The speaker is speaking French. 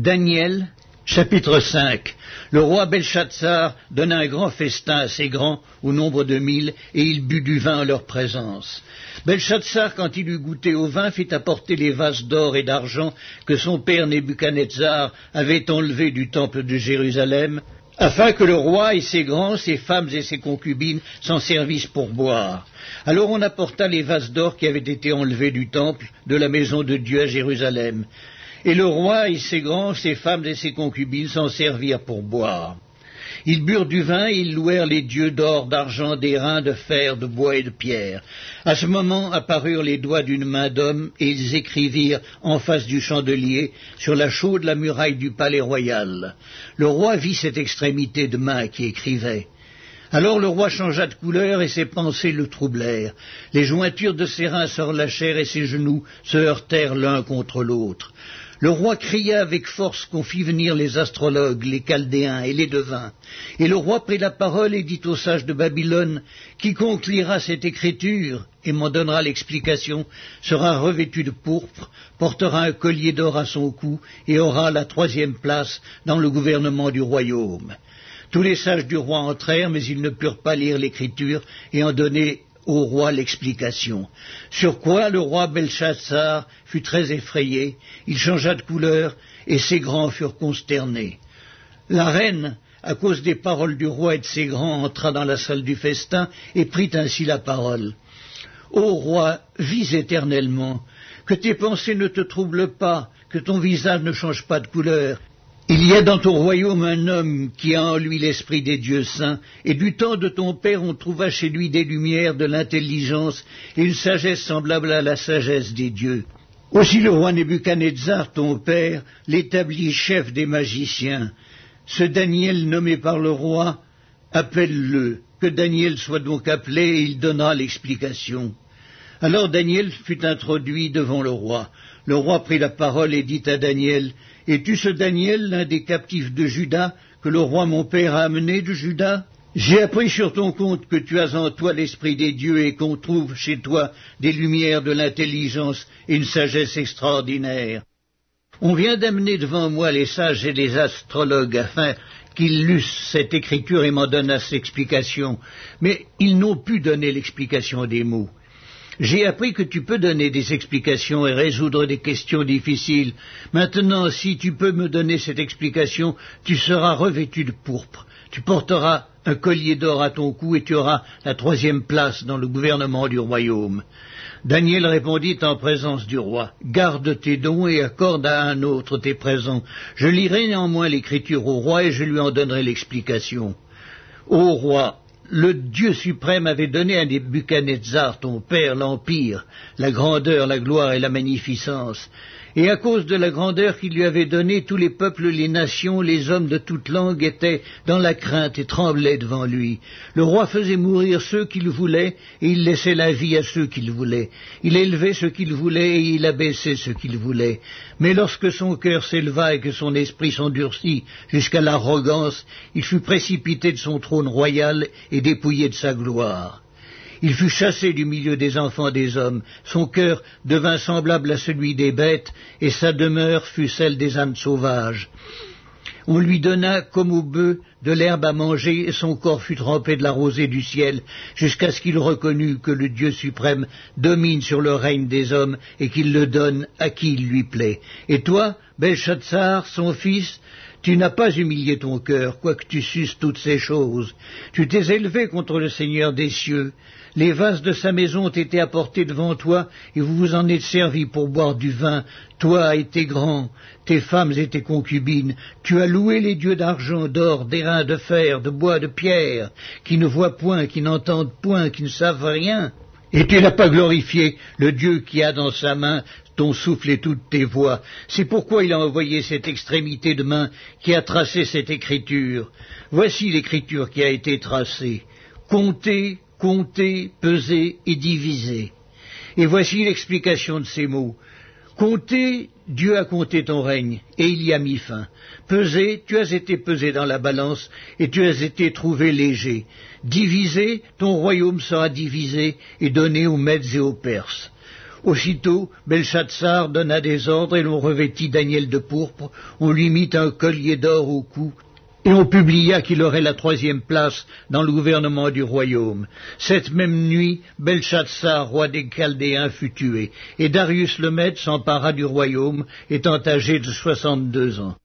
Daniel, chapitre 5 Le roi Belshazzar donna un grand festin assez grand, au nombre de mille, et il but du vin en leur présence. Belshazzar, quand il eut goûté au vin, fit apporter les vases d'or et d'argent que son père Nebuchadnezzar avait enlevés du temple de Jérusalem, afin que le roi et ses grands, ses femmes et ses concubines s'en servissent pour boire. Alors on apporta les vases d'or qui avaient été enlevés du temple de la maison de Dieu à Jérusalem. Et le roi et ses grands, ses femmes et ses concubines s'en servirent pour boire. Ils burent du vin et ils louèrent les dieux d'or, d'argent, d'airain, de fer, de bois et de pierre. À ce moment apparurent les doigts d'une main d'homme et ils écrivirent en face du chandelier sur la chaude la muraille du palais royal. Le roi vit cette extrémité de main qui écrivait. Alors le roi changea de couleur et ses pensées le troublèrent. Les jointures de ses reins se relâchèrent et ses genoux se heurtèrent l'un contre l'autre. Le roi cria avec force qu'on fit venir les astrologues, les chaldéens et les devins. Et le roi prit la parole et dit aux sages de Babylone, Quiconque lira cette écriture et m'en donnera l'explication sera revêtu de pourpre, portera un collier d'or à son cou et aura la troisième place dans le gouvernement du royaume. Tous les sages du roi entrèrent, mais ils ne purent pas lire l'écriture et en donner au roi l'explication. Sur quoi le roi Belshazzar fut très effrayé, il changea de couleur, et ses grands furent consternés. La reine, à cause des paroles du roi et de ses grands, entra dans la salle du festin et prit ainsi la parole. Ô roi, vis éternellement, que tes pensées ne te troublent pas, que ton visage ne change pas de couleur, il y a dans ton royaume un homme qui a en lui l'esprit des dieux saints, et du temps de ton père on trouva chez lui des lumières, de l'intelligence et une sagesse semblable à la sagesse des dieux. Aussi le roi Nebuchadnezzar, ton père, l'établit chef des magiciens. Ce Daniel nommé par le roi, appelle-le. Que Daniel soit donc appelé et il donnera l'explication. Alors Daniel fut introduit devant le roi. Le roi prit la parole et dit à Daniel, Es-tu ce Daniel, l'un des captifs de Juda, que le roi mon père a amené de Juda? J'ai appris sur ton compte que tu as en toi l'esprit des dieux et qu'on trouve chez toi des lumières de l'intelligence et une sagesse extraordinaire. On vient d'amener devant moi les sages et les astrologues afin qu'ils lussent cette écriture et m'en donnassent l'explication, mais ils n'ont pu donner l'explication des mots. J'ai appris que tu peux donner des explications et résoudre des questions difficiles. Maintenant, si tu peux me donner cette explication, tu seras revêtu de pourpre. Tu porteras un collier d'or à ton cou et tu auras la troisième place dans le gouvernement du royaume. Daniel répondit en présence du roi, Garde tes dons et accorde à un autre tes présents. Je lirai néanmoins l'écriture au roi et je lui en donnerai l'explication. Ô roi, le Dieu suprême avait donné à Nebuchadnezzar, ton père, l'empire, la grandeur, la gloire et la magnificence. Et à cause de la grandeur qu'il lui avait donnée, tous les peuples, les nations, les hommes de toute langue étaient dans la crainte et tremblaient devant lui. Le roi faisait mourir ceux qu'il voulait, et il laissait la vie à ceux qu'il voulait. Il élevait ceux qu'il voulait, et il abaissait ceux qu'il voulait. Mais lorsque son cœur s'éleva et que son esprit s'endurcit jusqu'à l'arrogance, il fut précipité de son trône royal et dépouillé de sa gloire. Il fut chassé du milieu des enfants des hommes, son cœur devint semblable à celui des bêtes, et sa demeure fut celle des âmes sauvages. On lui donna, comme au bœuf, de l'herbe à manger, et son corps fut trempé de la rosée du ciel, jusqu'à ce qu'il reconnût que le Dieu suprême domine sur le règne des hommes, et qu'il le donne à qui il lui plaît. Et toi, Belshazzar, son fils, tu n'as pas humilié ton cœur, quoique tu susses toutes ces choses. Tu t'es élevé contre le Seigneur des cieux. Les vases de sa maison ont été apportés devant toi, et vous vous en êtes servis pour boire du vin, toi et tes grands, tes femmes et tes concubines. Tu as loué les dieux d'argent, d'or, d'airain, de fer, de bois, de pierre, qui ne voient point, qui n'entendent point, qui ne savent rien. Et tu n'as pas glorifié le Dieu qui a dans sa main ton souffle et toutes tes voix. C'est pourquoi il a envoyé cette extrémité de main qui a tracé cette écriture. Voici l'écriture qui a été tracée. Comptez, compter, peser et diviser. Et voici l'explication de ces mots. Compter, Dieu a compté ton règne, et il y a mis fin. Peser, tu as été pesé dans la balance, et tu as été trouvé léger. Diviser, ton royaume sera divisé et donné aux Mèdes et aux Perses. Aussitôt, Belshazzar donna des ordres et l'on revêtit Daniel de pourpre, on lui mit un collier d'or au cou, et on publia qu'il aurait la troisième place dans le gouvernement du royaume. Cette même nuit, Belshazzar, roi des Chaldéens, fut tué, et Darius le Mède s'empara du royaume, étant âgé de soixante-deux ans.